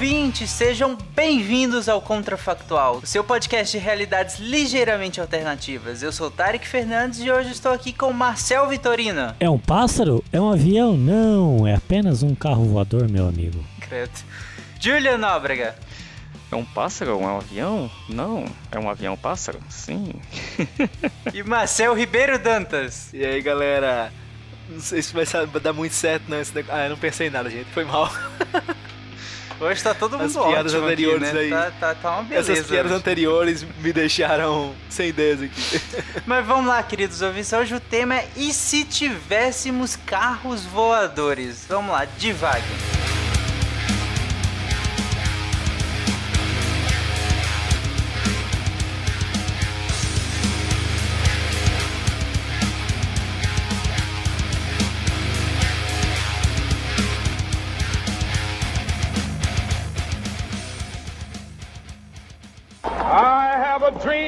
Ouvintes! Sejam bem-vindos ao Contrafactual, o seu podcast de realidades ligeiramente alternativas. Eu sou Tarek Fernandes e hoje estou aqui com Marcel Vitorino. É um pássaro? É um avião? Não, é apenas um carro voador, meu amigo. Credo. Julian Nóbrega. É um pássaro? É um avião? Não. É um avião pássaro? Sim. e Marcel Ribeiro Dantas. E aí, galera? Não sei se vai dar muito certo, não. Esse negócio... Ah, eu não pensei em nada, gente. Foi mal. Hoje tá todo mundo As piadas anteriores aqui, né? aí. Tá, tá, tá uma beleza. Essas piadas hoje. anteriores me deixaram sem ideias aqui. Mas vamos lá, queridos ouvintes. Hoje o tema é E se tivéssemos carros voadores? Vamos lá, devagar.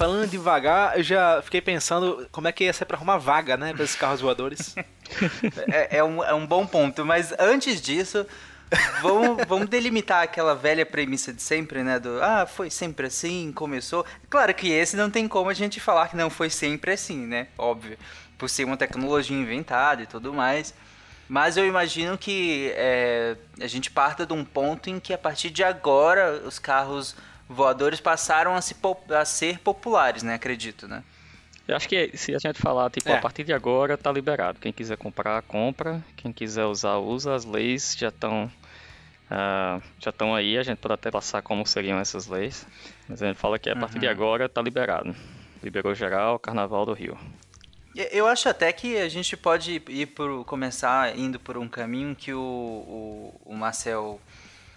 Falando devagar, eu já fiquei pensando como é que ia ser pra arrumar vaga, né? Pra esses carros voadores. É, é um, é um bom ponto, mas antes disso, vamos, vamos delimitar aquela velha premissa de sempre, né? Do ah, foi sempre assim, começou. Claro que esse não tem como a gente falar que não foi sempre assim, né? Óbvio. Por ser uma tecnologia inventada e tudo mais. Mas eu imagino que é, a gente parta de um ponto em que a partir de agora os carros voadores passaram a, se, a ser populares, né? Acredito, né? Eu acho que se a gente falar, tipo, É. a partir de agora tá liberado. Quem quiser comprar, compra. Quem quiser usar, usa. As leis já estão já estão aí. A gente pode até passar como seriam essas leis. Mas a gente fala que a partir de agora tá liberado. Liberou geral, Carnaval do Rio. Eu acho até que a gente pode ir por começar indo por um caminho que o, o, o Marcel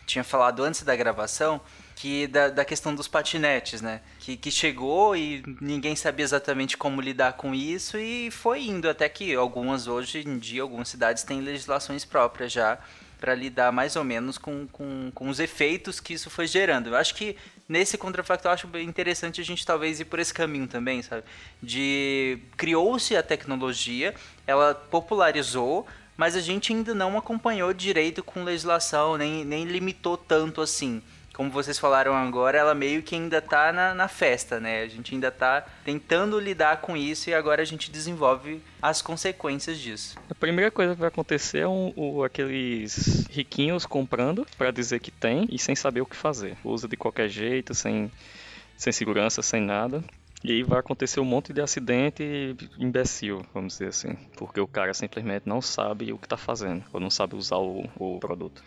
tinha falado antes da gravação, que da, da questão dos patinetes, né? Que, que chegou e ninguém sabia exatamente como lidar com isso e foi indo até que algumas hoje em dia algumas cidades têm legislações próprias já para lidar mais ou menos com, com, com os efeitos que isso foi gerando. Eu acho que nesse contrafactual acho interessante a gente talvez ir por esse caminho também, sabe? De criou-se a tecnologia, ela popularizou, mas a gente ainda não acompanhou direito com legislação, nem, nem limitou tanto assim. Como vocês falaram agora, ela meio que ainda tá na, na festa, né? A gente ainda tá tentando lidar com isso e agora a gente desenvolve as consequências disso. A primeira coisa que vai acontecer é um, o- aqueles riquinhos comprando para dizer que tem e sem saber o que fazer. Usa de qualquer jeito, sem, sem segurança, sem nada. E aí vai acontecer um monte de acidente imbecil, vamos dizer assim. Porque o cara simplesmente não sabe o que está fazendo, ou não sabe usar o, o produto.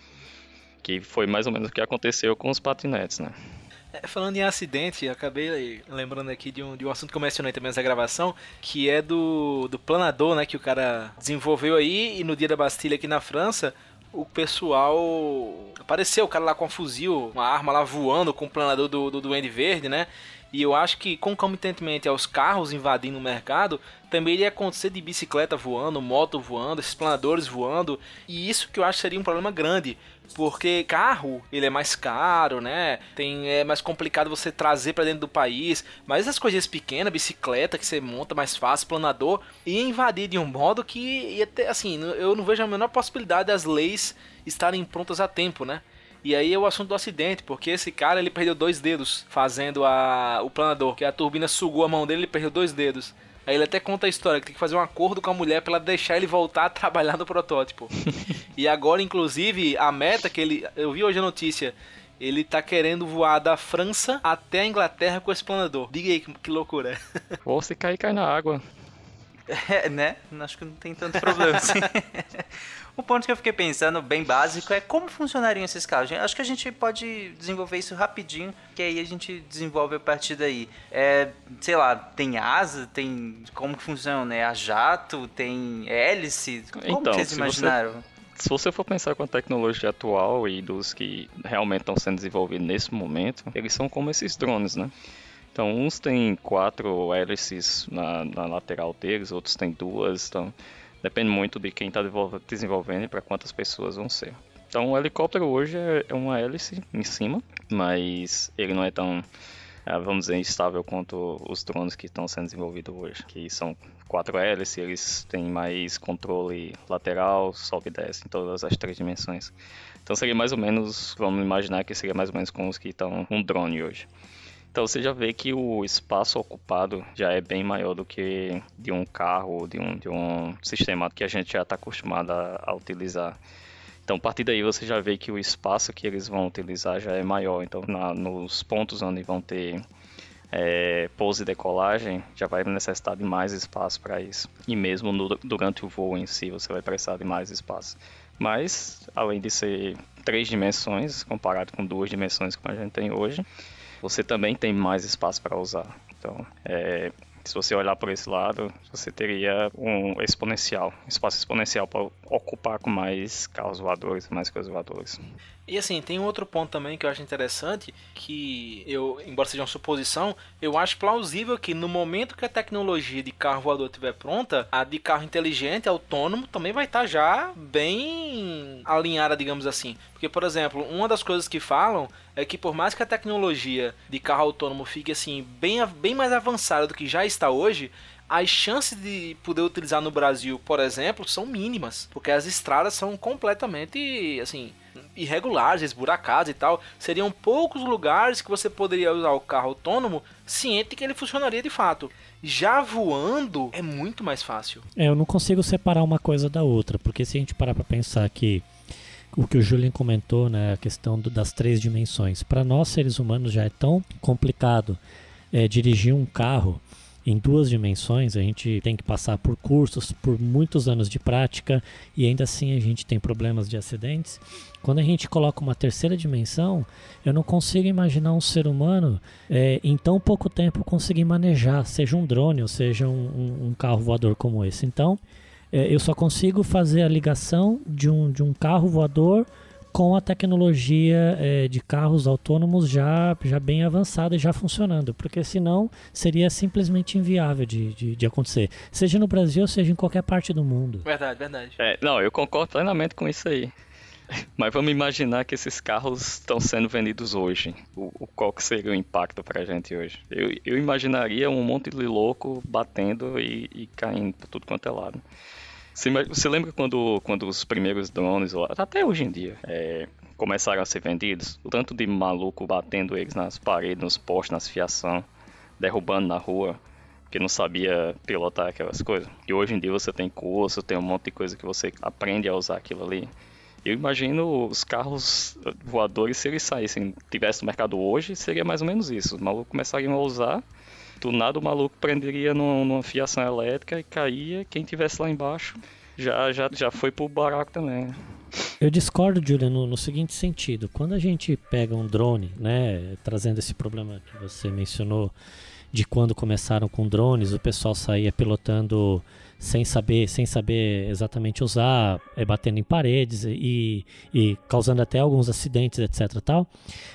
Que foi mais ou menos o que aconteceu com os patinetes, né? É, falando em acidente, acabei lembrando aqui de um, de um assunto que eu mencionei também nessa gravação, que é do, do planador, né? Que o cara desenvolveu aí e no dia da Bastilha aqui na França, o pessoal. Apareceu o cara lá com um fuzil, uma arma lá voando com o planador do, do Duende Verde, né? E eu acho que concomitantemente aos carros invadindo o mercado, também iria acontecer de bicicleta voando, moto voando, esses planadores voando. E isso que eu acho seria um problema grande. Porque carro, ele é mais caro, né? Tem, é mais complicado você trazer para dentro do país. Mas as coisinhas pequenas, bicicleta que você monta mais fácil, planador, ia invadir de um modo que ia ter, assim, eu não vejo a menor possibilidade das leis estarem prontas a tempo, né? E aí é o assunto do acidente, porque esse cara ele perdeu dois dedos fazendo a, o planador, que a turbina sugou a mão dele, ele perdeu dois dedos. Aí ele até conta a história que tem que fazer um acordo com a mulher pra ela deixar ele voltar a trabalhar no protótipo. e agora, inclusive, a meta que ele. Eu vi hoje a notícia. Ele tá querendo voar da França até a Inglaterra com esse planador. Diga aí que, que loucura. Ou se cair, cai na água. É, né? Acho que não tem tanto problema assim. O ponto que eu fiquei pensando, bem básico, é como funcionariam esses carros. Acho que a gente pode desenvolver isso rapidinho, que aí a gente desenvolve a partir daí. É, sei lá, tem asa, tem como que funciona, né? A jato, tem hélice. Como Então, vocês imaginaram? Se você for pensar com a tecnologia atual e dos que realmente estão sendo desenvolvidos nesse momento, eles são como esses drones, né? Então, uns têm quatro hélices na, na lateral deles, outros têm duas. Então, depende muito de quem está desenvolvendo e para quantas pessoas vão ser. Então, o helicóptero hoje é é uma hélice em cima, mas ele não é tão, ah, vamos dizer, instável quanto os drones que estão sendo desenvolvidos hoje, que são quatro hélices, eles têm mais controle lateral, sobe e desce em todas as três dimensões. Então, seria mais ou menos, vamos imaginar que seria mais ou menos como os que estão um drone hoje. Então você já vê que o espaço ocupado já é bem maior do que de um carro, de um, de um sistema que a gente já está acostumado a, a utilizar. Então, a partir daí você já vê que o espaço que eles vão utilizar já é maior. Então, na- nos pontos onde vão ter é, pouso e decolagem, já vai necessitar de mais espaço para isso. E mesmo no- durante o voo em si, você vai precisar de mais espaço. Mas, além de ser três dimensões, comparado com duas dimensões como a gente tem hoje, você também tem mais espaço para usar. Então, é, se você olhar por esse lado, você teria um exponencial, espaço exponencial para ocupar com mais carros voadores, mais coisas voadores. E assim, tem um outro ponto também que eu acho interessante, que eu, embora seja uma suposição, eu acho plausível que no momento que a tecnologia de carro voador estiver pronta, a de carro inteligente, autônomo, também vai estar já bem alinhada, digamos assim. Porque, por exemplo, uma das coisas que falam é que por mais que a tecnologia de carro autônomo fique assim bem, bem mais avançada do que já está hoje, as chances de poder utilizar no Brasil, por exemplo, são mínimas, porque as estradas são completamente assim irregulares, esburacadas e tal. Seriam poucos lugares que você poderia usar o carro autônomo ciente que ele funcionaria de fato. Já voando é muito mais fácil. É, eu não consigo separar uma coisa da outra, porque se a gente parar para pensar que o que o Julian comentou, né, a questão do- das três dimensões, para nós seres humanos já é tão complicado é, dirigir um carro em duas dimensões, a gente tem que passar por cursos, por muitos anos de prática e ainda assim a gente tem problemas de acidentes. Quando a gente coloca uma terceira dimensão, eu não consigo imaginar um ser humano é, em tão pouco tempo conseguir manejar, seja um drone ou seja um, um- um carro voador como esse. Então, é, eu só consigo fazer a ligação de um, de um carro voador com a tecnologia é, de carros autônomos já, já bem avançada e já funcionando, porque senão seria simplesmente inviável de, de, de acontecer, seja no Brasil, seja em qualquer parte do mundo. Verdade, verdade. É, não, eu concordo plenamente com isso aí. Mas vamos imaginar que esses carros estão sendo vendidos hoje. O, o- qual que seria o impacto pra gente hoje? Eu, eu imaginaria um monte de louco batendo e, e caindo por tudo quanto é lado. Você, lembra quando, quando os primeiros drones, até hoje em dia, é, começaram a ser vendidos? O tanto de maluco batendo eles nas paredes, nos postes, nas fiação, derrubando na rua, porque não sabia pilotar aquelas coisas. E hoje em dia você tem curso, tem um monte de coisa que você aprende a usar aquilo ali. Eu imagino os carros voadores, se eles saíssem, tivesse no mercado hoje, seria mais ou menos isso. Os malucos começariam a usar, do nada o maluco prenderia numa, fiação elétrica e caía, quem tivesse lá embaixo já, já, já foi pro baraco também. Eu discordo, Julian, no, no seguinte sentido. Quando a gente pega um drone, né, trazendo esse problema que você mencionou, de quando começaram com drones, o pessoal saía pilotando sem saber, sem saber exatamente usar, é, batendo em paredes e, e causando até alguns acidentes, etc. Tal.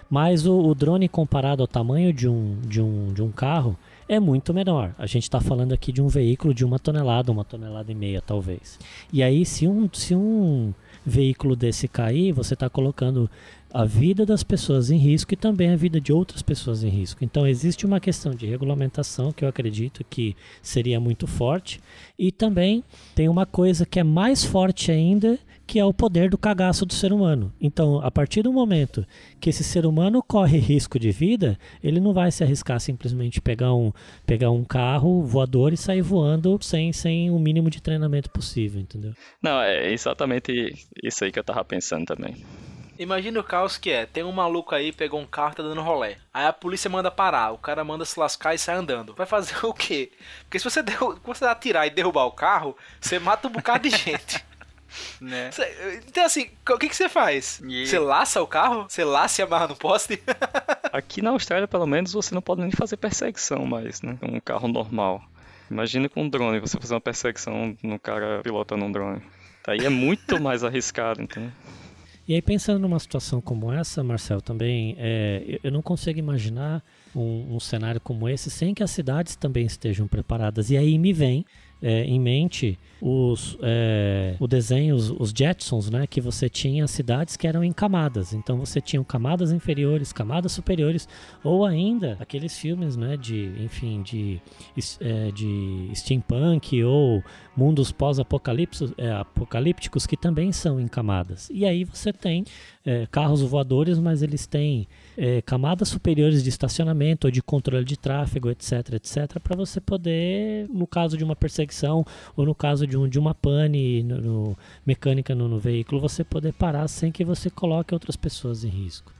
Mas o, o drone comparado ao tamanho de um, de um, de um carro é muito menor. A gente está falando aqui de um veículo de uma tonelada, uma tonelada e meia, talvez. E aí, se um, se um veículo desse cair, você está colocando a vida das pessoas em risco e também a vida de outras pessoas em risco. Então existe uma questão de regulamentação que eu acredito que seria muito forte e também tem uma coisa que é mais forte ainda, que é o poder do cagaço do ser humano. Então, a partir do momento que esse ser humano corre risco de vida, ele não vai se arriscar simplesmente pegar um, pegar um carro voador e sair voando sem, sem o mínimo de treinamento possível, entendeu? Não, é exatamente isso aí que eu tava pensando também. Imagina o caos que é. Tem um maluco aí, pegou um carro e tá dando rolé. Aí a polícia manda parar, o cara manda se lascar e sai andando. Vai fazer o quê? Porque se você, se você atirar e derrubar o carro, você mata um bocado de gente. Né? Cê- Então, assim, o que, que você faz? E- Você laça o carro? Você laça e amarra no poste? Aqui na Austrália, pelo menos, você não pode nem fazer perseguição mais, né? Um carro normal. Imagina com um drone, você fazer uma perseguição no cara pilotando um drone. Aí é muito mais arriscado, então. E aí, pensando numa situação como essa, Marcel, também, é, eu- eu não consigo imaginar um, um cenário como esse sem que as cidades também estejam preparadas. E aí me vem é, em mente os, é, o desenho, os, os Jetsons, né? Que você tinha cidades que eram em camadas. Então você tinha camadas inferiores, camadas superiores, ou ainda aqueles filmes, né? De, enfim, de, é, de steampunk ou mundos pós-apocalípticos é, que também são em camadas. E aí você tem é, carros voadores, mas eles têm é, camadas superiores de estacionamento ou de controle de tráfego, etc, etc, para você poder, no caso de uma perseguição ou no caso de, um, de uma pane no, no- mecânica no, no veículo, você poder parar sem que você coloque outras pessoas em risco.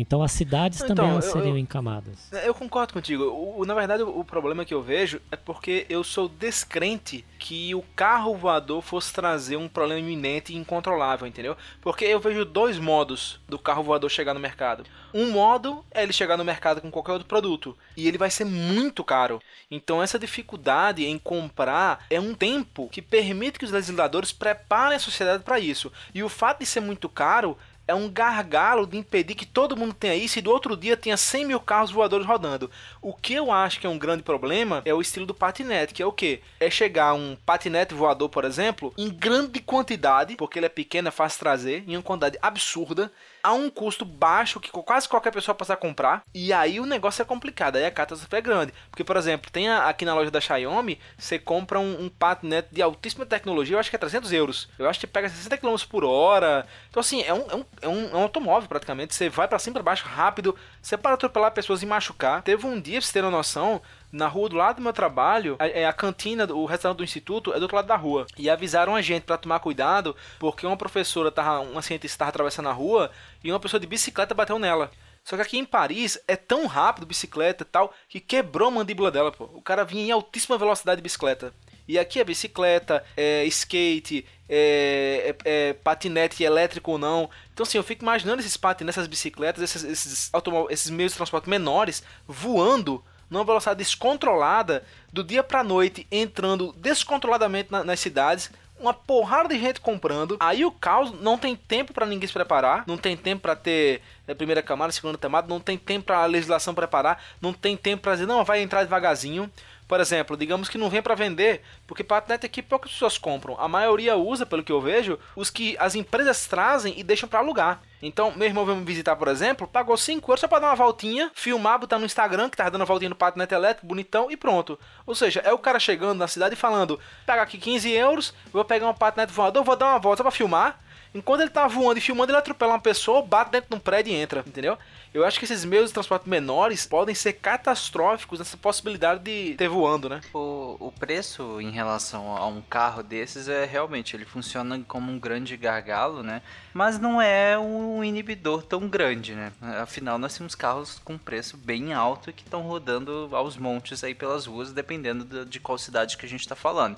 Então as cidades Então, também eu- seriam eu- em camadas. Eu concordo contigo. O, o- na verdade, o, o problema que eu vejo é porque eu sou descrente que o carro voador fosse trazer um problema iminente e incontrolável, entendeu? Porque eu vejo dois modos do carro voador chegar no mercado. Um modo é ele chegar no mercado com qualquer outro produto e ele vai ser muito caro. Então essa dificuldade em comprar é um tempo que permite que os legisladores preparem a sociedade para isso. E o fato de ser muito caro é um gargalo de impedir que todo mundo tenha isso e do outro dia tenha 100 mil carros voadores rodando. O que eu acho que é um grande problema é o estilo do patinete, que é o quê? É chegar um patinete voador, por exemplo, em grande quantidade, porque ele é pequeno, é fácil trazer, em uma quantidade absurda, a um custo baixo que quase qualquer pessoa possa comprar, e aí o negócio é complicado, aí a catástrofe é grande. Porque, por exemplo, tem a- aqui na loja da Xiaomi, você compra um, um patinete de altíssima tecnologia, eu acho que é 300 euros. Eu acho que pega 60 km por hora. Então, assim, é um, é um, é um, é um automóvel praticamente. Você vai pra cima e pra baixo rápido, você para atropelar pessoas e machucar. Teve um dia, pra vocês terem uma noção, na rua do lado do meu trabalho, a, é a cantina, o restaurante do instituto é do outro lado da rua. E avisaram a gente pra tomar cuidado, porque uma professora tava, uma cientista estava atravessando a rua e uma pessoa de bicicleta bateu nela. Só que aqui em Paris é tão rápido bicicleta e tal que quebrou a mandíbula dela, pô. O cara vinha em altíssima velocidade de bicicleta. E aqui é bicicleta, é skate, é, é- é patinete elétrico ou não. Então assim, eu fico imaginando esses patinetes, essas bicicletas, esses, esses, esses meios de transporte menores voando numa velocidade descontrolada do dia pra noite, entrando descontroladamente na- nas cidades. Uma porrada de gente comprando. Aí o caos não tem tempo pra ninguém se preparar. Não tem tempo pra ter a primeira camada, segunda camada. Não tem tempo pra legislação preparar. Não tem tempo pra dizer, não, vai entrar devagarzinho. Por exemplo, digamos que não vem para vender, porque patinete aqui poucas pessoas compram. A maioria usa, pelo que eu vejo, os que as empresas trazem e deixam para alugar. Então, meu irmão veio me visitar, por exemplo, pagou 5 euros só para dar uma voltinha, filmar, botar no Instagram, que tava dando uma voltinha no patinete elétrico, bonitão, e pronto. Ou seja, é o cara chegando na cidade e falando: paga aqui 15 euros, vou pegar um patinete voador, vou dar uma volta para filmar. Enquanto ele tá voando e filmando, ele atropela uma pessoa, bate dentro de um prédio e entra, entendeu? Eu acho que esses meios de transporte menores podem ser catastróficos nessa possibilidade de ter voando, né? O, o preço em relação a um carro desses é realmente, ele funciona como um grande gargalo, né? Mas não é um inibidor tão grande, né? Afinal, nós temos carros com preço bem alto que estão rodando aos montes aí pelas ruas, dependendo de, de qual cidade que a gente está falando.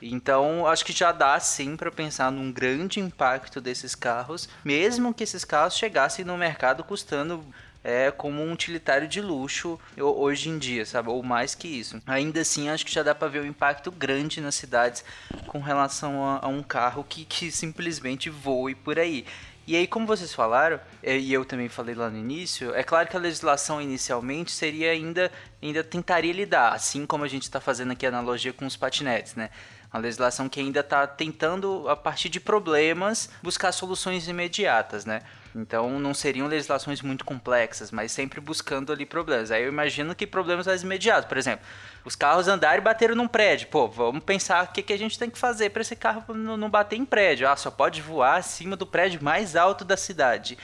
Então, acho que já dá sim para pensar num grande impacto desses carros, mesmo que esses carros chegassem no mercado custando é, como um utilitário de luxo ho- hoje em dia, sabe? Ou mais que isso. Ainda assim, acho que já dá para ver o impacto grande nas cidades com relação a, a um carro que, que simplesmente voe por aí. E aí, como vocês falaram, é, e eu também falei lá no início, é claro que a legislação inicialmente seria ainda, ainda tentaria lidar, assim como a gente está fazendo aqui a analogia com os patinetes, né? Uma legislação que ainda está tentando, a partir de problemas, buscar soluções imediatas, né? Então não seriam legislações muito complexas, mas sempre buscando ali problemas. Aí eu imagino que problemas mais imediatos, por exemplo, os carros andaram e bateram num prédio. Pô, vamos pensar o que, que a gente tem que fazer para esse carro não bater em prédio. Ah, só pode voar acima do prédio mais alto da cidade.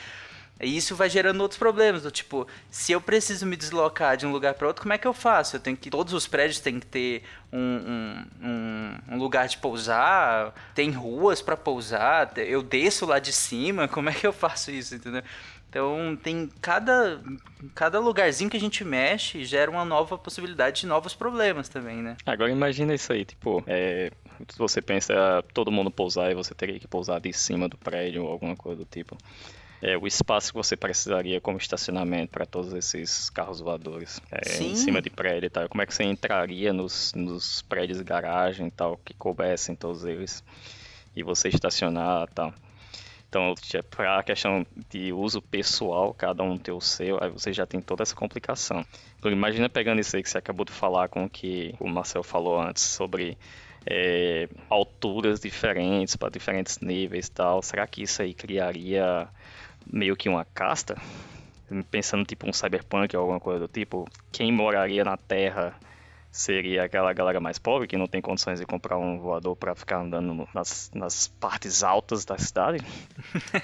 E isso vai gerando outros problemas, do tipo, se eu preciso me deslocar de um lugar para outro, como é que eu faço? Eu tenho que todos os prédios têm que ter um, um, um, lugar de pousar, tem ruas para pousar, eu desço lá de cima, como é que eu faço isso, entendeu? Então tem cada cada lugarzinho que a gente mexe gera uma nova possibilidade de novos problemas também, né? Agora imagina isso aí, tipo, é, você pensa ah, todo mundo pousar e você teria que pousar de cima do prédio ou alguma coisa do tipo. É, o espaço que você precisaria como estacionamento para todos esses carros voadores é, em cima de prédio e tal. Como é que você entraria nos, nos prédios de garagem e tal, que coubessem todos eles e você estacionar e tal. Então, para a questão de uso pessoal, cada um ter o seu, aí você já tem toda essa complicação. Então, imagina pegando isso aí que você acabou de falar com o que o Marcel falou antes sobre é, alturas diferentes para diferentes níveis e tal. Será que isso aí criaria meio que uma casta? Pensando tipo um cyberpunk ou alguma coisa do tipo, quem moraria na Terra seria aquela galera mais pobre que não tem condições de comprar um voador para ficar andando nas, nas partes altas da cidade?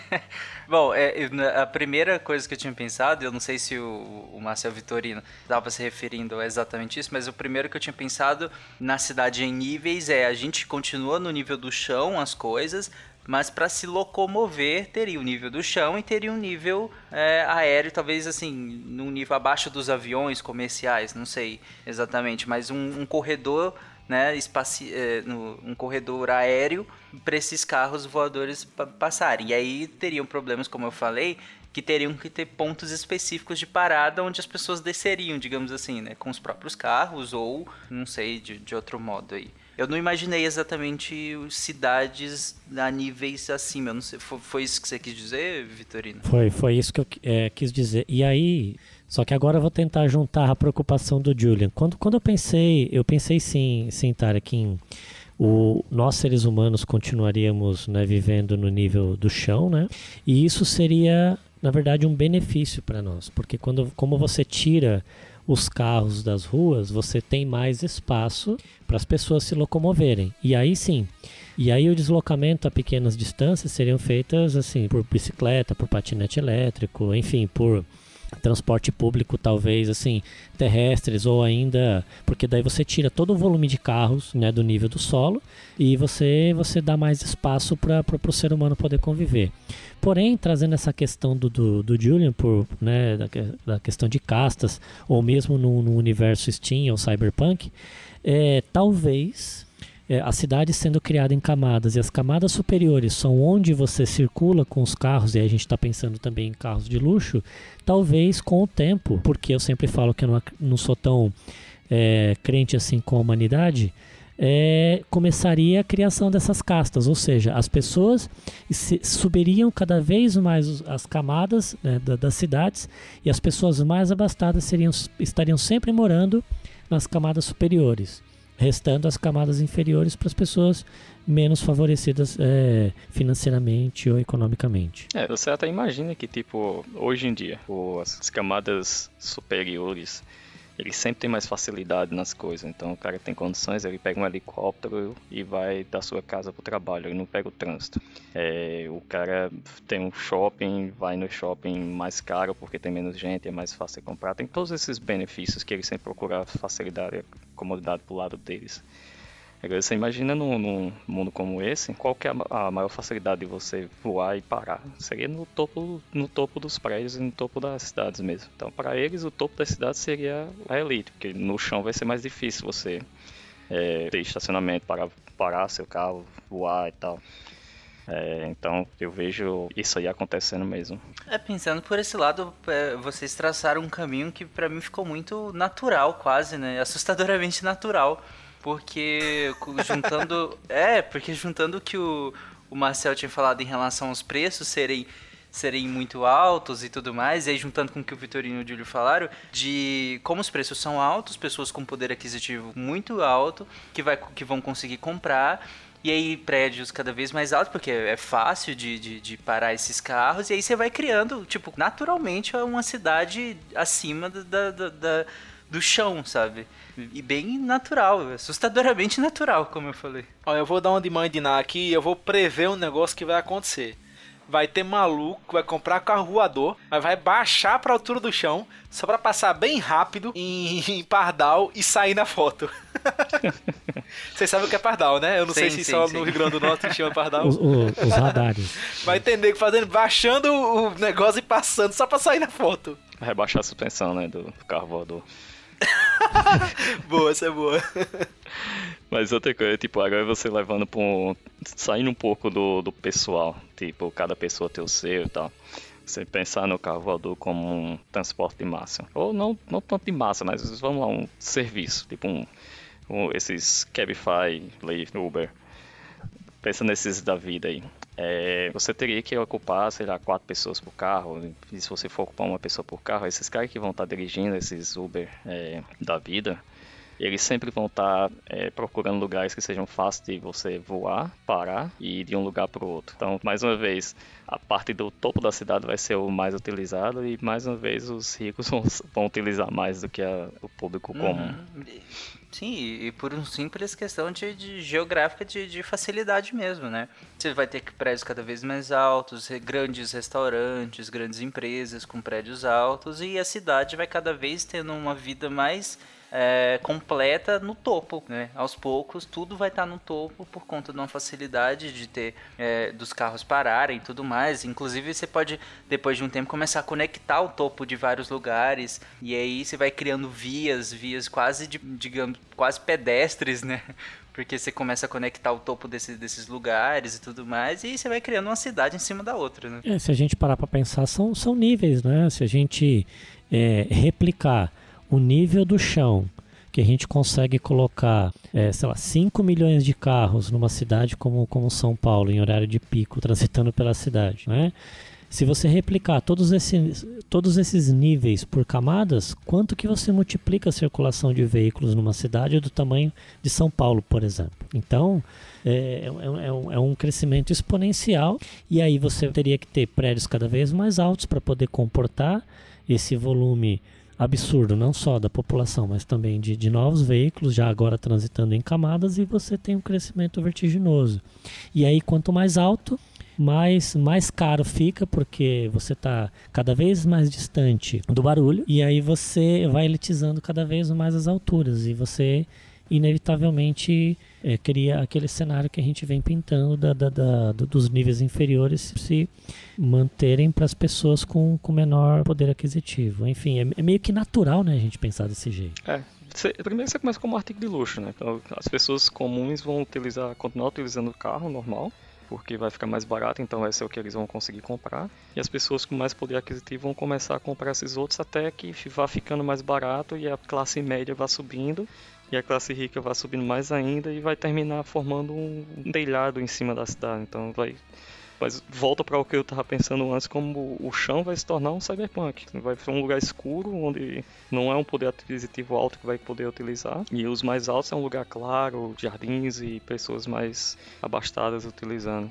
Bom, é, a primeira coisa que eu tinha pensado, eu não sei se o, o Marcel Vitorino estava se referindo a exatamente isso, mas o primeiro que eu tinha pensado na cidade em níveis é a gente continua no nível do chão as coisas, mas para se locomover teria o nível do chão e teria um nível é, aéreo, talvez assim, num nível abaixo dos aviões comerciais, não sei exatamente, mas um, um corredor, né, espaci é, no, um corredor aéreo para esses carros voadores passarem. E aí teriam problemas, como eu falei, que teriam que ter pontos específicos de parada onde as pessoas desceriam, digamos assim, né, com os próprios carros ou não sei de, de outro modo aí. Eu não imaginei exatamente cidades a níveis acima. Eu não sei, foi, foi isso que você quis dizer, Vitorino? Foi, foi isso que eu é, quis dizer. E aí, só que agora eu vou tentar juntar a preocupação do Julian. Quando, quando eu pensei, eu pensei sim, sim Tarek, o, nós seres humanos continuaríamos né, vivendo no nível do chão, né? E isso seria, na verdade, um benefício para nós, porque quando, como você tira os carros das ruas, você tem mais espaço para as pessoas se locomoverem. E aí sim. E aí o deslocamento a pequenas distâncias seriam feitas assim por bicicleta, por patinete elétrico, enfim, por transporte público talvez assim terrestres ou ainda porque daí você tira todo o volume de carros né, do nível do solo e você você dá mais espaço para o ser humano poder conviver. Porém trazendo essa questão do, do, do Julian por né, da, da, questão de castas ou mesmo no, no universo Steam ou Cyberpunk é, talvez é, a cidade sendo criada em camadas e as camadas superiores são onde você circula com os carros, e a gente está pensando também em carros de luxo, talvez com o tempo, porque eu sempre falo que eu não, não sou tão é, crente assim com a humanidade, é, começaria a criação dessas castas, ou seja, as pessoas se, subiriam cada vez mais as camadas né, das cidades e as pessoas mais abastadas seriam, estariam sempre morando nas camadas superiores restando as camadas inferiores para as pessoas menos favorecidas é, financeiramente ou economicamente. É, você até imagina que, tipo, hoje em dia, as camadas superiores ele sempre tem mais facilidade nas coisas. Então o cara tem condições, ele pega um helicóptero e vai da sua casa pro trabalho, ele não pega o trânsito. É, o cara tem um shopping, vai no shopping mais caro porque tem menos gente, é mais fácil comprar. Tem todos esses benefícios que ele sempre procura facilidade e comodidade pro lado deles. Agora você imagina num, num, mundo como esse, qual que é a, maior facilidade de você voar e parar? Seria no topo, no topo dos prédios e no topo das cidades mesmo. Então, para eles, o topo da cidade seria a elite, porque no chão vai ser mais difícil você é, ter estacionamento para parar seu carro, voar e tal. É, então eu vejo isso aí acontecendo mesmo. É, pensando por esse lado, é, vocês traçaram um caminho que para mim ficou muito natural, quase, né? Assustadoramente natural porque juntando. é, porque juntando que o, o Marcel tinha falado em relação aos preços serem serem muito altos e tudo mais, e aí juntando com o que o Vitorino e o Júlio falaram, de como os preços são altos, pessoas com poder aquisitivo muito alto, que, vai, que vão conseguir comprar, e aí prédios cada vez mais altos, porque é fácil de, de, de, parar esses carros, e aí você vai criando, tipo, naturalmente uma cidade acima da, da, da do chão, sabe? E bem natural, assustadoramente natural, como eu falei. Olha, eu vou dar uma de mãe de Ná aqui e eu vou prever um negócio que vai acontecer. Vai ter maluco vai comprar carro voador, mas vai baixar pra altura do chão, só pra passar bem rápido em, em Pardal e sair na foto. Vocês sabem o que é Pardal, né? Eu não sim, sei se sim, só sim. no Rio Grande do Norte chama Pardal. Os, os, os radares. Vai entender que fazendo, baixando o negócio e passando só pra sair na foto. Vai baixar a suspensão, né, do carro voador. boa, essa é boa. Mas outra coisa, tipo, agora você levando pra um. saindo um pouco do, do pessoal, tipo, cada pessoa tem o seu e tal. Você pensar no carro voador como um transporte de massa. Ou não, não tanto de massa, mas vamos lá, um serviço, tipo um, um esses Cabify, Lyft, Uber. Pensa nesses da vida aí. É, você teria que ocupar, sei lá, quatro pessoas por carro. E se você for ocupar uma pessoa por carro, esses caras que vão estar dirigindo esses Uber é, da vida, eles sempre vão estar é, procurando lugares que sejam fáceis de você voar, parar e ir de um lugar para o outro. Então, mais uma vez, a parte do topo da cidade vai ser o mais utilizado e mais uma vez os ricos vão, vão utilizar mais do que a, o público comum. Uhum. Sim, e, por uma simples questão de, de geográfica de, de, facilidade mesmo, né? Você vai ter prédios cada vez mais altos, grandes restaurantes, grandes empresas com prédios altos e a cidade vai cada vez tendo uma vida mais é, completa no topo, né? Aos poucos tudo vai estar tá no topo por conta de uma facilidade de ter é, dos carros pararem e tudo mais. Inclusive você pode depois de um tempo começar a conectar o topo de vários lugares e aí você vai criando vias, vias quase de, digamos quase pedestres, né? Porque você começa a conectar o topo desse, desses lugares e tudo mais, e você vai criando uma cidade em cima da outra, né? É, se a gente parar para pensar, são, são níveis, né? Se a gente é, replicar o nível do chão que a gente consegue colocar, é, sei lá, 5 milhões de carros numa cidade como, como São Paulo, em horário de pico, transitando pela cidade, né? Se você replicar todos esses, todos esses níveis por camadas, quanto que você multiplica a circulação de veículos numa cidade do tamanho de São Paulo, por exemplo? Então, é, é, é, um, é um crescimento exponencial e aí você teria que ter prédios cada vez mais altos para poder comportar esse volume absurdo, não só da população, mas também de, de novos veículos, já agora transitando em camadas, e você tem um crescimento vertiginoso. E aí, quanto mais alto, mais, mais caro fica, porque você está cada vez mais distante do barulho, e aí você vai elitizando cada vez mais as alturas, e você inevitavelmente é, cria aquele cenário que a gente vem pintando da, da, da dos níveis inferiores se manterem para as pessoas com, com menor poder aquisitivo. Enfim, é, é, meio que natural né, a gente pensar desse jeito. É. Você, primeiro você começa como um artigo de luxo, né? Então, as pessoas comuns vão utilizar, continuar utilizando o carro normal, porque vai ficar mais barato, então esse é o que eles vão conseguir comprar. E as pessoas com mais poder aquisitivo vão começar a comprar esses outros até que vá ficando mais barato e a classe média vá subindo e a classe rica vai subindo mais ainda e vai terminar formando um telhado em cima da cidade. Então vai mas volta para o que eu estava pensando antes, como o chão vai se tornar um cyberpunk. Vai ser um lugar escuro, onde não é um poder aquisitivo alto que vai poder utilizar. E os mais altos é um lugar claro, jardins e pessoas mais abastadas utilizando.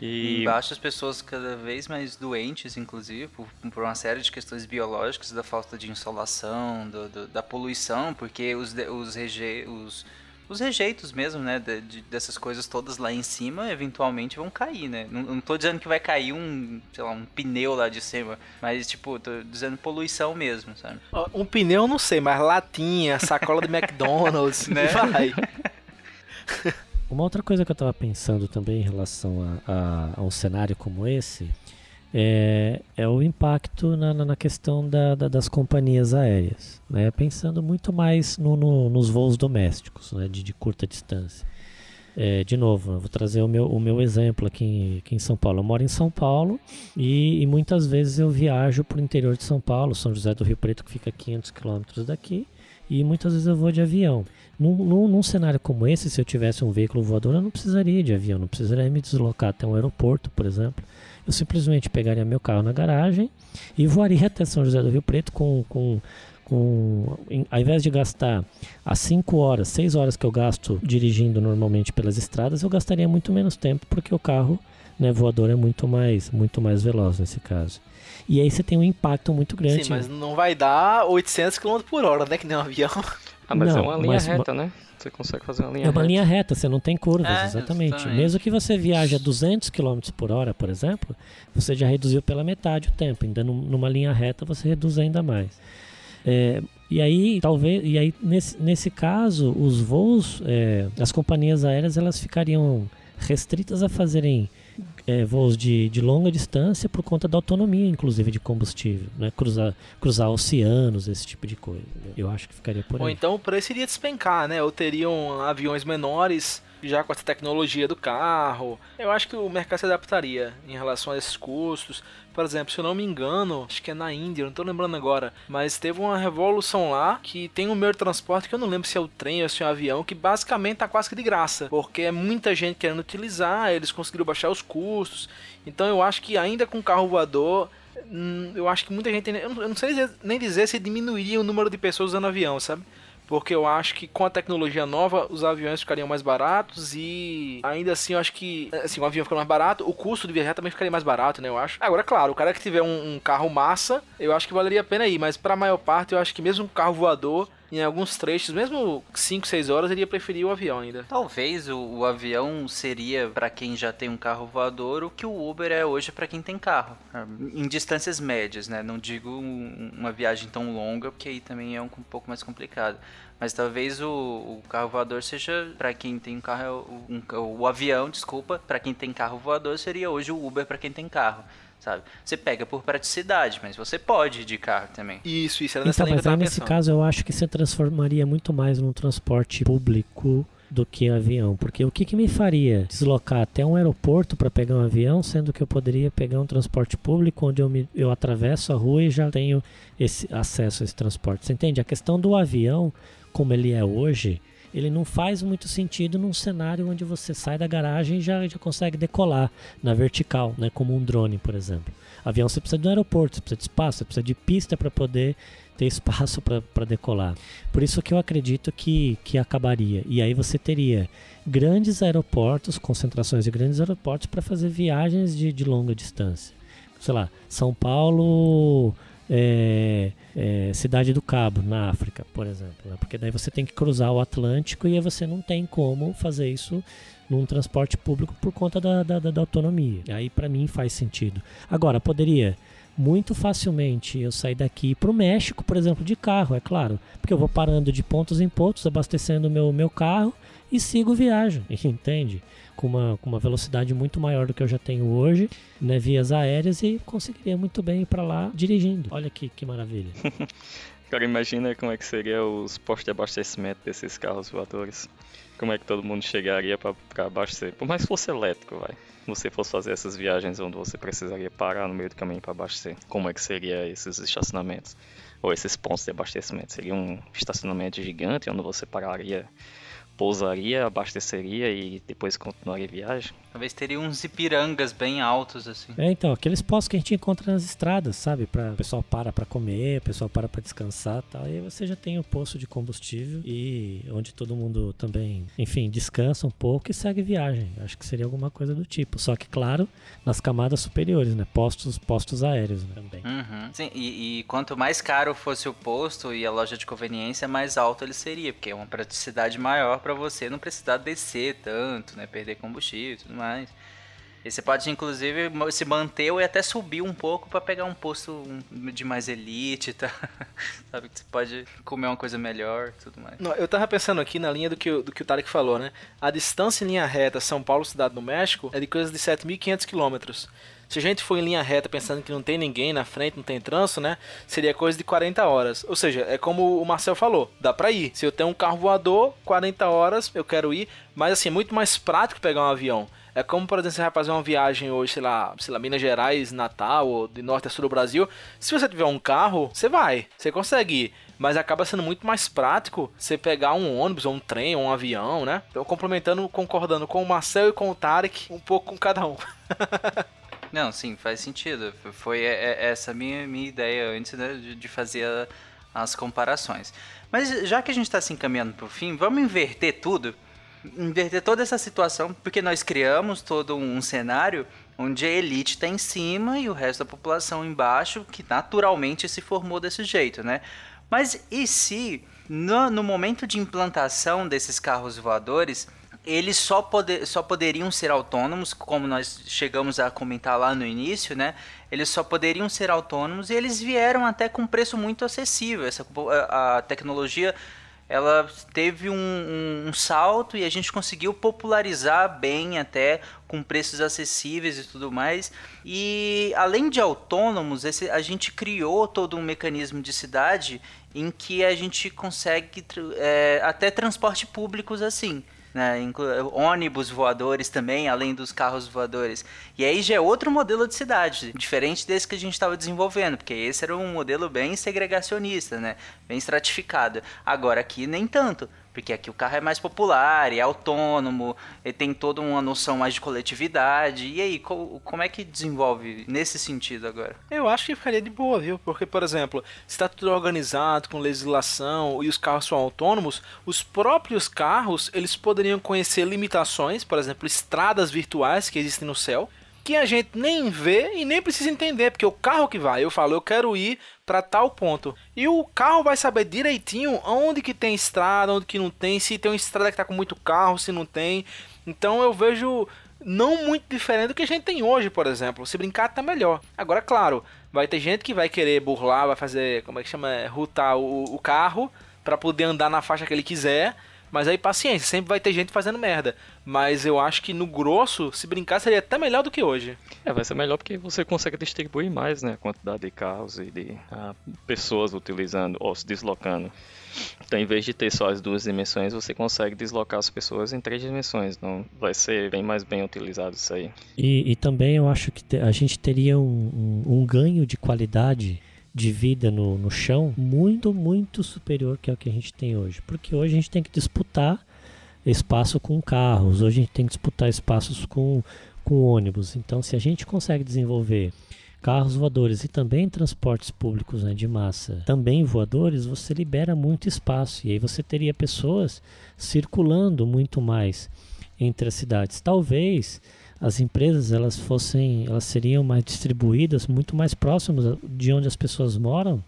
E embaixo as pessoas cada vez mais doentes, inclusive, por, por uma série de questões biológicas, da falta de insolação, do, do, da poluição, porque os, os, rege, os, os rejeitos mesmo, né, de, de, dessas coisas todas lá em cima, eventualmente vão cair, né? Não, não tô dizendo que vai cair um, sei lá, um pneu lá de cima, mas, tipo, tô dizendo poluição mesmo, sabe? Um pneu não sei, mas latinha, sacola de McDonald's, né? Vai. Uma outra coisa que eu estava pensando também em relação a, a, a, um cenário como esse é, é o impacto na, na questão da, da, das companhias aéreas. Né? Pensando muito mais no, no, nos voos domésticos, né? de, de curta distância. É, de novo, vou trazer o meu, o meu exemplo aqui em, aqui em São Paulo. Eu moro em São Paulo e, e muitas vezes eu viajo para o interior de São Paulo, São José do Rio Preto, que fica a 500 quilômetros daqui, e muitas vezes eu vou de avião. Num, num, num, cenário como esse, se eu tivesse um veículo voador, eu não precisaria de avião, não precisaria me deslocar até um aeroporto, por exemplo. Eu simplesmente pegaria meu carro na garagem e voaria até São José do Rio Preto com, com, com em, ao invés de gastar as 5 horas, 6 horas que eu gasto dirigindo normalmente pelas estradas, eu gastaria muito menos tempo porque o carro né, voador é muito mais, muito mais veloz nesse caso. E aí você tem um impacto muito grande. Sim, mas não vai dar 800 km por hora, né? Que nem um avião. Ah, mas não, é uma linha mas, reta, né? Você consegue fazer uma linha reta. É uma reta. linha reta, você não tem curvas, é, exatamente. exatamente. Mesmo que você viaje a 200 km por hora, por exemplo, você já reduziu pela metade o tempo. Ainda numa linha reta você reduz ainda mais. É, e aí, talvez, e aí nesse, nesse caso, os voos, é, as companhias aéreas, elas ficariam restritas a fazerem é, voos de, de longa distância por conta da autonomia, inclusive, de combustível, né? Cruzar, cruzar oceanos, esse tipo de coisa. Eu acho que ficaria por aí. Ou então o preço iria despencar, né? Ou teriam aviões menores já com essa tecnologia do carro. Eu acho que o mercado se adaptaria em relação a esses custos. Por exemplo, se eu não me engano, acho que é na Índia, não estou lembrando agora, mas teve uma revolução lá que tem um meio de transporte que eu não lembro se é o trem ou se é o avião, que basicamente tá quase que de graça, porque é muita gente querendo utilizar, eles conseguiram baixar os custos. Então eu acho que ainda com carro voador hum, eu acho que muita gente. Eu não sei nem dizer se diminuiria o número de pessoas usando avião, sabe? Porque eu acho que com a tecnologia nova os aviões ficariam mais baratos e ainda assim eu acho que assim, o avião ficando mais barato, o custo de viajar também ficaria mais barato, né, eu acho. Agora, claro, o cara que tiver um, um carro massa, eu acho que valeria a pena ir, mas para a maior parte eu acho que mesmo um carro voador em alguns trechos, mesmo 5, 6 horas, ele ia preferir o avião ainda. Talvez o, o avião seria para quem já tem um carro voador o que o Uber é hoje para quem tem carro. Em distâncias médias, né? Não digo um, uma viagem tão longa, porque aí também é um, um pouco mais complicado. Mas talvez o, o carro voador seja para quem tem um carro, um, o avião, desculpa, para quem tem carro voador seria hoje o Uber para quem tem carro sabe? Você pega por praticidade, mas você pode ir de carro também. Isso, isso era nessa então, mas aí, nesse caso eu acho que você transformaria muito mais num transporte público do que avião, porque o que, que me faria deslocar até um aeroporto para pegar um avião, sendo que eu poderia pegar um transporte público onde eu, me, eu atravesso a rua e já tenho esse acesso a esse transporte. Você entende? A questão do avião, como ele é hoje, ele não faz muito sentido num cenário onde você sai da garagem e já, já consegue decolar na vertical, né, como um drone, por exemplo. Avião você precisa de um aeroporto, você precisa de espaço, você precisa de pista para poder ter espaço para decolar. Por isso que eu acredito que, que acabaria. E aí você teria grandes aeroportos, concentrações de grandes aeroportos para fazer viagens de, de longa distância. Sei lá, São Paulo, é, é, Cidade do Cabo, na África, por exemplo. Né? Porque daí você tem que cruzar o Atlântico e você não tem como fazer isso num transporte público por conta da, da, da autonomia. Aí para mim faz sentido. Agora, poderia muito facilmente eu sair daqui para o México, por exemplo, de carro, é claro, porque eu vou parando de pontos em pontos, abastecendo o meu, meu carro e sigo viagem, entende? Com uma, com uma velocidade muito maior do que eu já tenho hoje, né, vias aéreas e conseguiria muito bem ir para lá dirigindo. Olha que, que maravilha. Cara, imagina como é que seria os postos de abastecimento desses carros voadores. Como é que todo mundo chegaria para abastecer? Por mais que fosse elétrico, vai. Você fosse fazer essas viagens onde você precisaria parar no meio do caminho para abastecer. Como é que seria esses estacionamentos? Ou esses pontos de abastecimento? Seria um estacionamento gigante onde você pararia pousaria, abasteceria e depois continuaria a viagem. Talvez teria uns ipirangas bem altos, assim. É, então, aqueles postos que a gente encontra nas estradas, sabe? Pra, o pessoal para pra comer, o pessoal para pra descansar e tal. E aí você já tem o posto de combustível e onde todo mundo também, enfim, descansa um pouco e segue viagem. Acho que seria alguma coisa do tipo. Só que, claro, nas camadas superiores, né? Postos, postos aéreos né? também. Uhum. Sim, e, e quanto mais caro fosse o posto e a loja de conveniência, mais alto ele seria, porque é uma praticidade maior para você não precisar descer tanto, né? Perder combustível e tudo mais. E você pode, inclusive, se manter ou até subir um pouco para pegar um posto de mais elite, tá? Sabe que você pode comer uma coisa melhor tudo mais. Não, eu tava pensando aqui na linha do que, do que o Tarek falou, né? A distância em linha reta São Paulo, cidade do México, é de coisa de 7.500 quilômetros. Se a gente for em linha reta pensando que não tem ninguém na frente, não tem trânsito, né? Seria coisa de 40 horas. Ou seja, é como o Marcel falou, dá pra ir. Se eu tenho um carro voador, 40 horas eu quero ir, mas assim, é muito mais prático pegar um avião. É como, por exemplo, você vai fazer uma viagem hoje, sei lá, sei lá, Minas Gerais, Natal, ou de norte a sul do Brasil. Se você tiver um carro, você vai, você consegue ir. Mas acaba sendo muito mais prático você pegar um ônibus, ou um trem, ou um avião, né? Então, complementando, concordando com o Marcel e com o Tarek, um pouco com cada um. Não, sim, faz sentido. Foi essa minha, minha ideia antes né, de fazer as comparações. Mas já que a gente está se encaminhando para o fim, vamos inverter tudo? Inverter toda essa situação, porque nós criamos todo um cenário onde a elite está em cima e o resto da população embaixo, que naturalmente se formou desse jeito, né? Mas e se no, no momento de implantação desses carros voadores eles só, poder, só poderiam ser autônomos, como nós chegamos a comentar lá no início, né? Eles só poderiam ser autônomos e eles vieram até com preço muito acessível. Essa, a, a tecnologia ela teve um, um, um, salto e a gente conseguiu popularizar bem até com preços acessíveis e tudo mais. E além de autônomos, esse, a gente criou todo um mecanismo de cidade em que a gente consegue é, até transporte públicos assim né? ônibus voadores também, além dos carros voadores. E aí já é outro modelo de cidade, diferente desse que a gente estava desenvolvendo, porque esse era um modelo bem segregacionista, né? bem estratificado. Agora aqui nem tanto porque aqui o carro é mais popular, é autônomo, ele tem toda uma noção mais de coletividade. E aí, como é que desenvolve nesse sentido agora? Eu acho que ficaria de boa, viu? Porque, por exemplo, se está tudo organizado com legislação e os carros são autônomos, os próprios carros eles poderiam conhecer limitações, por exemplo, estradas virtuais que existem no céu que a gente nem vê e nem precisa entender, porque o carro que vai, eu falo, eu quero ir para tal ponto. E o carro vai saber direitinho onde que tem estrada, onde que não tem, se tem uma estrada que tá com muito carro, se não tem. Então eu vejo não muito diferente do que a gente tem hoje, por exemplo. Se brincar tá melhor. Agora, claro, vai ter gente que vai querer burlar, vai fazer, como é que chama, rutar o, o carro para poder andar na faixa que ele quiser. Mas aí paciência, sempre vai ter gente fazendo merda. Mas eu acho que no grosso, se brincar, seria até melhor do que hoje. É, vai ser melhor porque você consegue distribuir mais, né? A quantidade de carros e de ah, pessoas utilizando ou se deslocando. Então, em vez de ter só as duas dimensões, você consegue deslocar as pessoas em três dimensões. Então, vai ser bem mais bem utilizado isso aí. E, e também eu acho que a gente teria um, um, um ganho de qualidade de vida no, no chão muito, muito superior que é o que a gente tem hoje. Porque hoje a gente tem que disputar espaço com carros, hoje a gente tem que disputar espaços com, com ônibus. Então, se a gente consegue desenvolver carros voadores e também transportes públicos né, de massa, também voadores, você libera muito espaço e aí você teria pessoas circulando muito mais entre as cidades. Talvez as empresas elas fossem, elas seriam mais distribuídas, muito mais próximas de onde as pessoas moram,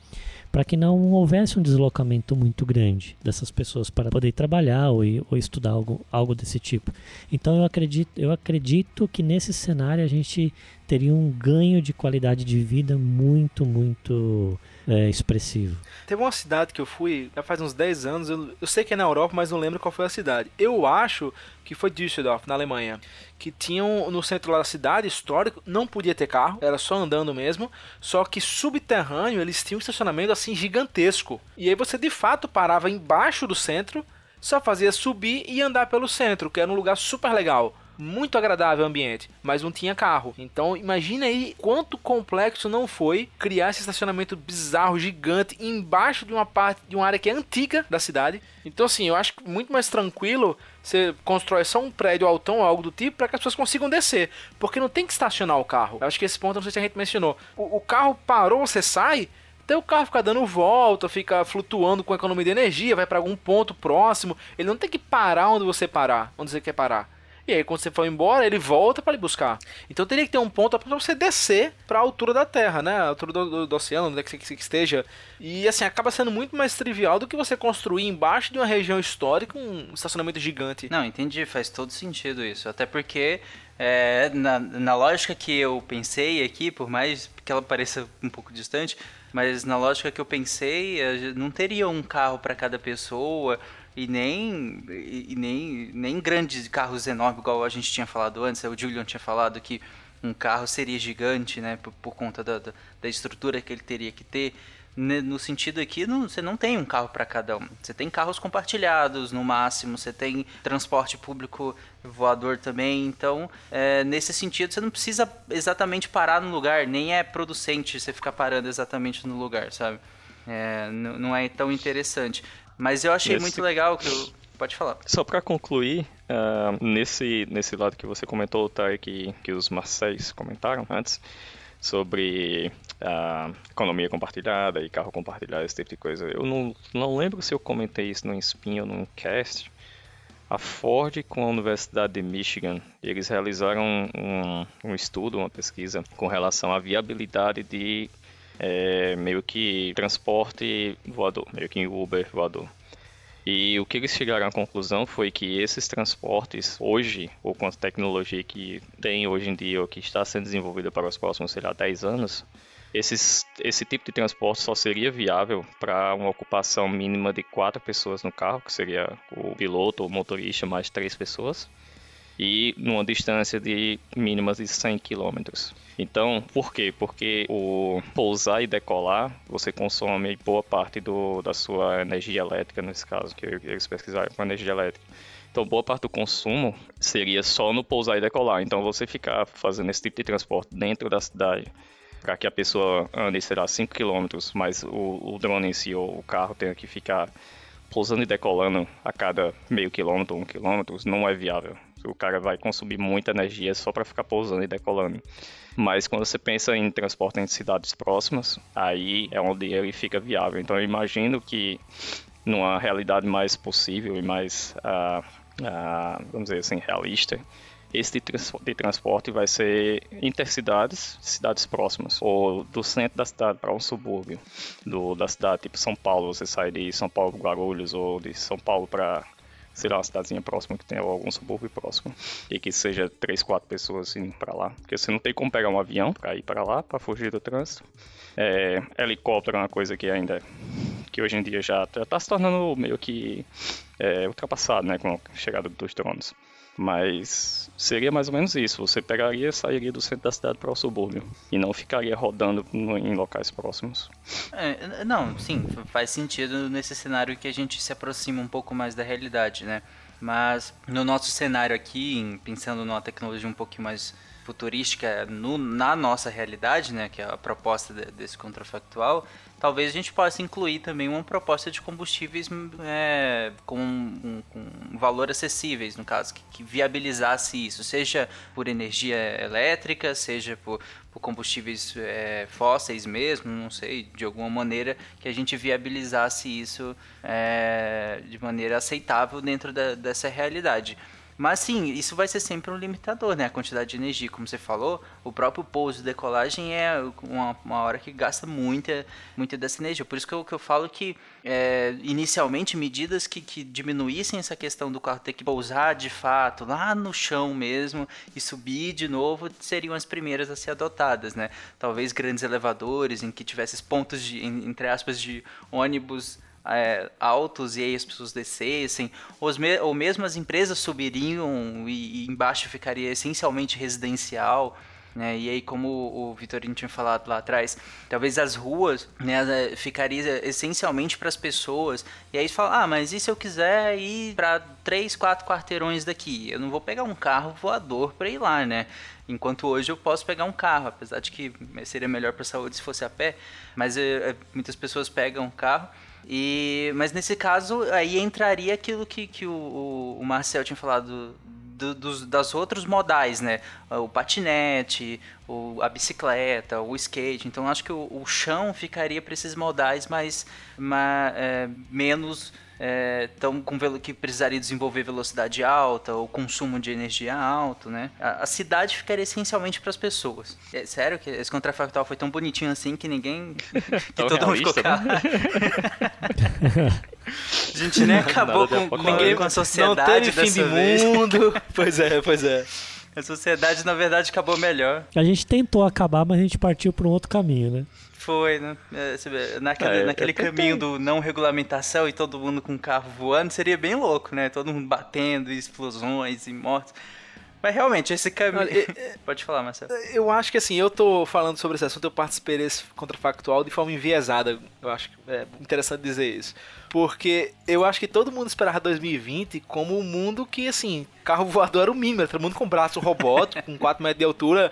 para que não houvesse um deslocamento muito grande dessas pessoas para poder trabalhar ou, ou estudar algo, algo desse tipo. Então eu acredito, eu acredito que nesse cenário a gente teria um ganho de qualidade de vida muito, muito é, expressivo. Teve uma cidade que eu fui, já faz uns 10 anos, eu, eu sei que é na Europa, mas não lembro qual foi a cidade. Eu acho que foi Düsseldorf, na Alemanha, que tinham no centro da cidade histórico, não podia ter carro, era só andando mesmo, só que subterrâneo eles tinham um estacionamento assim gigantesco. E aí você de fato parava embaixo do centro, só fazia subir e andar pelo centro, que era um lugar super legal muito agradável o ambiente, mas não tinha carro. Então imagina aí quanto complexo não foi criar esse estacionamento bizarro, gigante, embaixo de uma parte de uma área que é antiga da cidade. Então assim, eu acho muito mais tranquilo você constrói só um prédio altão ou algo do tipo para que as pessoas consigam descer, porque não tem que estacionar o carro. Eu acho que esse ponto não sei se a gente mencionou. O, o carro parou, você sai, até o carro fica dando volta, fica flutuando com economia de energia, vai para algum ponto próximo. Ele não tem que parar onde você parar, onde você quer parar. E aí, quando você for embora, ele volta para lhe buscar. Então teria que ter um ponto para você descer para a altura da Terra, né? A altura do, do, do oceano, onde é que você esteja. E assim, acaba sendo muito mais trivial do que você construir embaixo de uma região histórica um estacionamento gigante. Não, entendi, faz todo sentido isso. Até porque é, na, na lógica que eu pensei aqui, por mais que ela pareça um pouco distante, mas na lógica que eu pensei, não teria um carro para cada pessoa e nem, e, nem, nem grandes carros enormes, igual a gente tinha falado antes, o Julian tinha falado que um carro seria gigante, né, por, por conta da, da, da, estrutura que ele teria que ter. No sentido aqui, não, você não tem um carro para cada um. Você tem carros compartilhados, no máximo, você tem transporte público voador também. Então, é, nesse sentido, você não precisa exatamente parar no lugar, nem é producente você ficar parando exatamente no lugar, sabe? É, não é tão interessante. Mas eu achei muito legal que eu... Pode falar. Só para concluir, uh, nesse, nesse lado que você comentou, tá, que, que os Marcéis comentaram antes, sobre uh, economia compartilhada e carro compartilhado, esse tipo de coisa. Eu não, não lembro se eu comentei isso no Spin ou num cast. A Ford com a Universidade de Michigan, eles realizaram um, um estudo, uma pesquisa com relação à viabilidade de é, meio que transporte voador, meio que Uber voador. E o que eles chegaram à conclusão foi que esses transportes, hoje, ou com a tecnologia que tem hoje em dia, ou que está sendo desenvolvida para os próximos, sei lá, 10 anos, Esses, esse tipo de transporte só seria viável para uma ocupação mínima de quatro pessoas no carro, que seria o piloto, o motorista, mais três pessoas, e numa distância de mínimas de 100 km. Então, por quê? Porque o pousar e decolar, você consome boa parte do, da sua energia elétrica, nesse caso, que eles pesquisaram com energia elétrica. Então, boa parte do consumo seria só no pousar e decolar. Então, você ficar fazendo esse tipo de transporte dentro da cidade, para que a pessoa ande, sei lá, 5 km, mas o, o drone em si ou o carro tenha que ficar pousando e decolando a cada meio quilômetro, um quilômetro, não é viável. O cara vai consumir muita energia só para ficar pousando e decolando. Mas quando você pensa em transporte em cidades próximas, aí é onde ele fica viável. Então eu imagino que numa realidade mais possível e mais, uh, uh, vamos dizer assim, realista, esse de, trans de, transporte vai ser intercidades, cidades próximas, ou do centro da cidade para um subúrbio do, da cidade, tipo São Paulo, você sai de São Paulo para Guarulhos, ou de São Paulo para sei lá, uma cidadezinha próxima que tenha algum subúrbio próximo. E que seja três, quatro pessoas indo para lá. Porque você não tem como pegar um avião para ir para lá, para fugir do trânsito. É, helicóptero é uma coisa que ainda que hoje em dia já está se tornando meio que é, ultrapassado, né, com a chegada dos drones. Mas seria mais ou menos isso. Você pegaria e sairia do centro da cidade para o subúrbio. E não ficaria rodando em locais próximos. É, não, sim, faz sentido nesse cenário que a gente se aproxima um pouco mais da realidade, né? Mas no nosso cenário aqui, pensando numa tecnologia um pouquinho mais futurística no, na nossa realidade, né, que é a proposta de, desse contrafactual, talvez a gente possa incluir também uma proposta de combustíveis é, com, um, com valor acessíveis, no caso, que, que, viabilizasse isso, seja por energia elétrica, seja por, por combustíveis é, fósseis mesmo, não sei, de alguma maneira que a gente viabilizasse isso é, de maneira aceitável dentro da, dessa realidade. Mas sim, isso vai ser sempre um limitador, né? A quantidade de energia, como você falou, o próprio pouso e decolagem é uma, uma hora que gasta muita, muita dessa energia. Por isso que eu, que eu falo que, é, inicialmente, medidas que, que diminuíssem essa questão do carro ter que pousar de fato lá no chão mesmo e subir de novo seriam as primeiras a ser adotadas, né? Talvez grandes elevadores em que tivesse pontos de, entre aspas, de ônibus é, altos e aí as pessoas descessem, ou, me ou mesmo as empresas subiriam e, e embaixo ficaria essencialmente residencial. Né? E aí, como o Vitorino tinha falado lá atrás, talvez as ruas né, ficaria essencialmente para as pessoas. E aí fala, ah, mas e se eu quiser ir para três, quatro quarteirões daqui? Eu não vou pegar um carro voador para ir lá, né? Enquanto hoje eu posso pegar um carro, apesar de que seria melhor para a saúde se fosse a pé, mas é, muitas pessoas pegam um carro e, mas nesse caso, aí entraria aquilo que, que o, o Marcel tinha falado do, dos, das outros modais, né? O patinete, o, a bicicleta, o skate. Então acho que o, o chão ficaria para esses modais mais, mais é, menos é, tão com que precisaria desenvolver velocidade alta ou consumo de energia alto, né? A, a cidade ficaria essencialmente para as pessoas. É sério que esse contrafactual foi tão bonitinho assim que ninguém que todo mundo ficou né? A gente nem acabou com, com, ninguém, com a sociedade não teve fim de mundo. pois é, pois é. A sociedade, na verdade, acabou melhor. A gente tentou acabar, mas a gente partiu para um outro caminho, né? Foi, né? É, naquele, é, naquele caminho do não regulamentação e todo mundo com carro voando, seria bem louco, né? Todo mundo batendo, explosões e mortes. Mas realmente, esse caminho. Pode falar, Marcelo. Eu acho que assim, eu tô falando sobre esse assunto, eu participei desse contrafactual de forma enviesada. Eu acho que é interessante dizer isso. Porque eu acho que todo mundo esperava 2020 como um mundo que, assim, carro voador era o mínimo, todo mundo com braço robótico, com 4 metros de altura.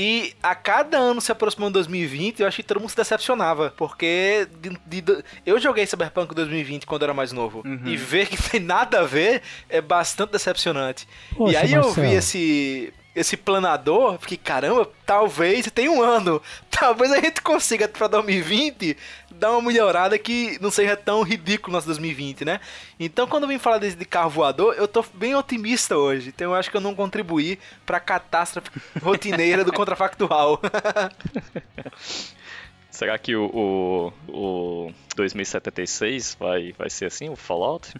E a cada ano se aproximando de 2020, eu acho que todo mundo se decepcionava. Porque de, de, eu joguei Cyberpunk 2020 quando era mais novo. Uhum. E ver que tem nada a ver é bastante decepcionante. Poxa, e aí Marcelo. eu vi esse esse planador, fiquei, caramba, talvez tem um ano, talvez a gente consiga para 2020 dar uma melhorada que não seja tão ridículo nosso 2020, né? Então, quando eu vim falar de, de carro voador, eu tô bem otimista hoje. Então, eu acho que eu não contribuí pra catástrofe rotineira do contrafactual. Será que o, o, o 2076 vai, vai ser assim, o Fallout?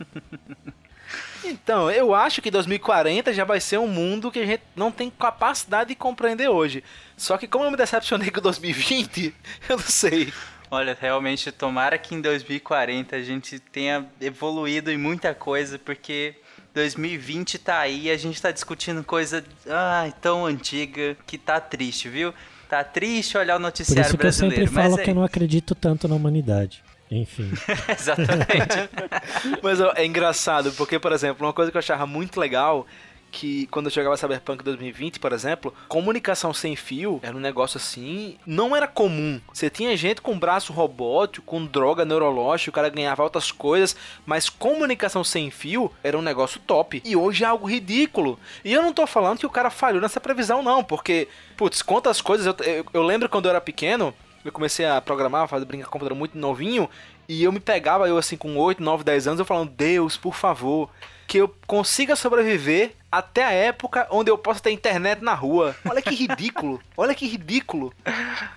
Então, eu acho que 2040 já vai ser um mundo que a gente não tem capacidade de compreender hoje. Só que como eu me decepcionei com 2020, eu não sei. Olha, realmente, tomara que em 2040 a gente tenha evoluído em muita coisa, porque 2020 tá aí e a gente tá discutindo coisa ai, tão antiga que tá triste, viu? Tá triste olhar o Por noticiário isso que eu brasileiro. sempre falo mas que eu não acredito tanto na humanidade. Enfim. Exatamente. Mas ó, é engraçado, porque, por exemplo, uma coisa que eu achava muito legal que quando eu jogava Cyberpunk 2020, por exemplo, comunicação sem fio era um negócio assim, não era comum. Você tinha gente com braço robótico, com droga neurológica, o cara ganhava outras coisas, mas comunicação sem fio era um negócio top. E hoje é algo ridículo. E eu não tô falando que o cara falhou nessa previsão não, porque, putz, quantas coisas eu, eu, eu lembro quando eu era pequeno, eu comecei a programar, fazer brincar com computador muito novinho, e eu me pegava, eu assim, com 8, 9, 10 anos, eu falando, Deus, por favor, que eu consiga sobreviver até a época onde eu possa ter internet na rua. Olha que ridículo, olha que ridículo.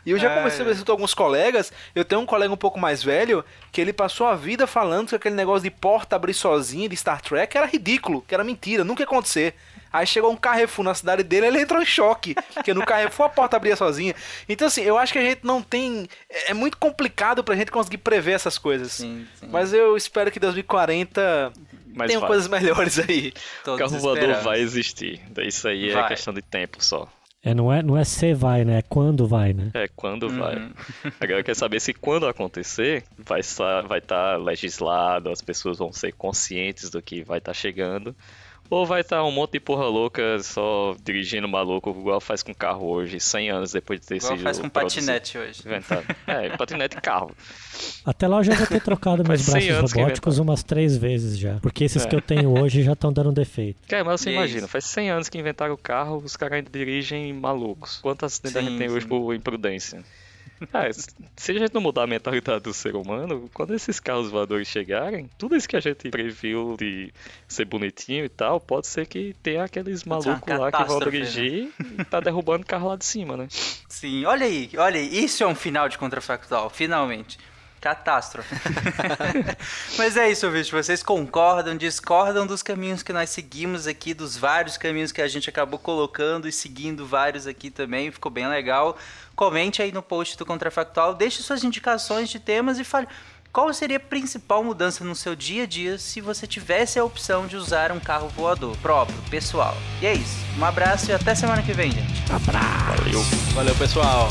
E eu já comecei a ver isso com alguns colegas, eu tenho um colega um pouco mais velho, que ele passou a vida falando que aquele negócio de porta abrir sozinha de Star Trek era ridículo, que era mentira, nunca ia acontecer. Aí chegou um Carrefour na cidade dele, ele entrou em choque, porque no Carrefour a porta abria sozinha. Então assim, eu acho que a gente não tem, é muito complicado pra gente conseguir prever essas coisas. Sim, sim. Mas eu espero que 2040 Mas tenham vai. coisas melhores aí. O carro voador vai existir. Isso aí Vai. é questão de tempo só. É, não, é, não é se vai, né? É quando vai, né? É quando Uhum. vai. Agora eu quero saber se quando acontecer vai estar vai tá legislado, as pessoas vão ser conscientes do que vai estar chegando. Ou vai estar um monte de porra louca só dirigindo maluco, igual faz com carro hoje, 100 anos depois de ter Igual sido faz com patinete hoje. Inventado. É, patinete e carro. Até lá eu já vou ter trocado meus Faz 100 braços robóticos umas três vezes já. Porque esses É. que eu tenho hoje já estão dando defeito. Cara, mas você E é imagina, isso. faz 100 anos que inventaram o carro, os caras ainda dirigem malucos. Quantos acidentes a gente tem hoje por imprudência? Cara, se a gente não mudar a mentalidade do ser humano, quando esses carros voadores chegarem, tudo isso que a gente previu de ser bonitinho e tal, pode ser que tenha aqueles malucos lá que vão catástrofe, né? dirigir e tá derrubando o carro lá de cima, né? Sim, olha aí, olha aí, isso é um final de contrafactual, finalmente. Catástrofe. Mas é isso, ouvinte. Vocês concordam, discordam dos caminhos que nós seguimos aqui, dos vários caminhos que a gente acabou colocando e seguindo vários aqui também. Ficou bem legal. Comente aí no post do Contrafactual, deixe suas indicações de temas e fale qual seria a principal mudança no seu dia a dia se você tivesse a opção de usar um carro voador próprio, pessoal. E é isso. Um abraço e até semana que vem, gente. Valeu! Valeu, pessoal.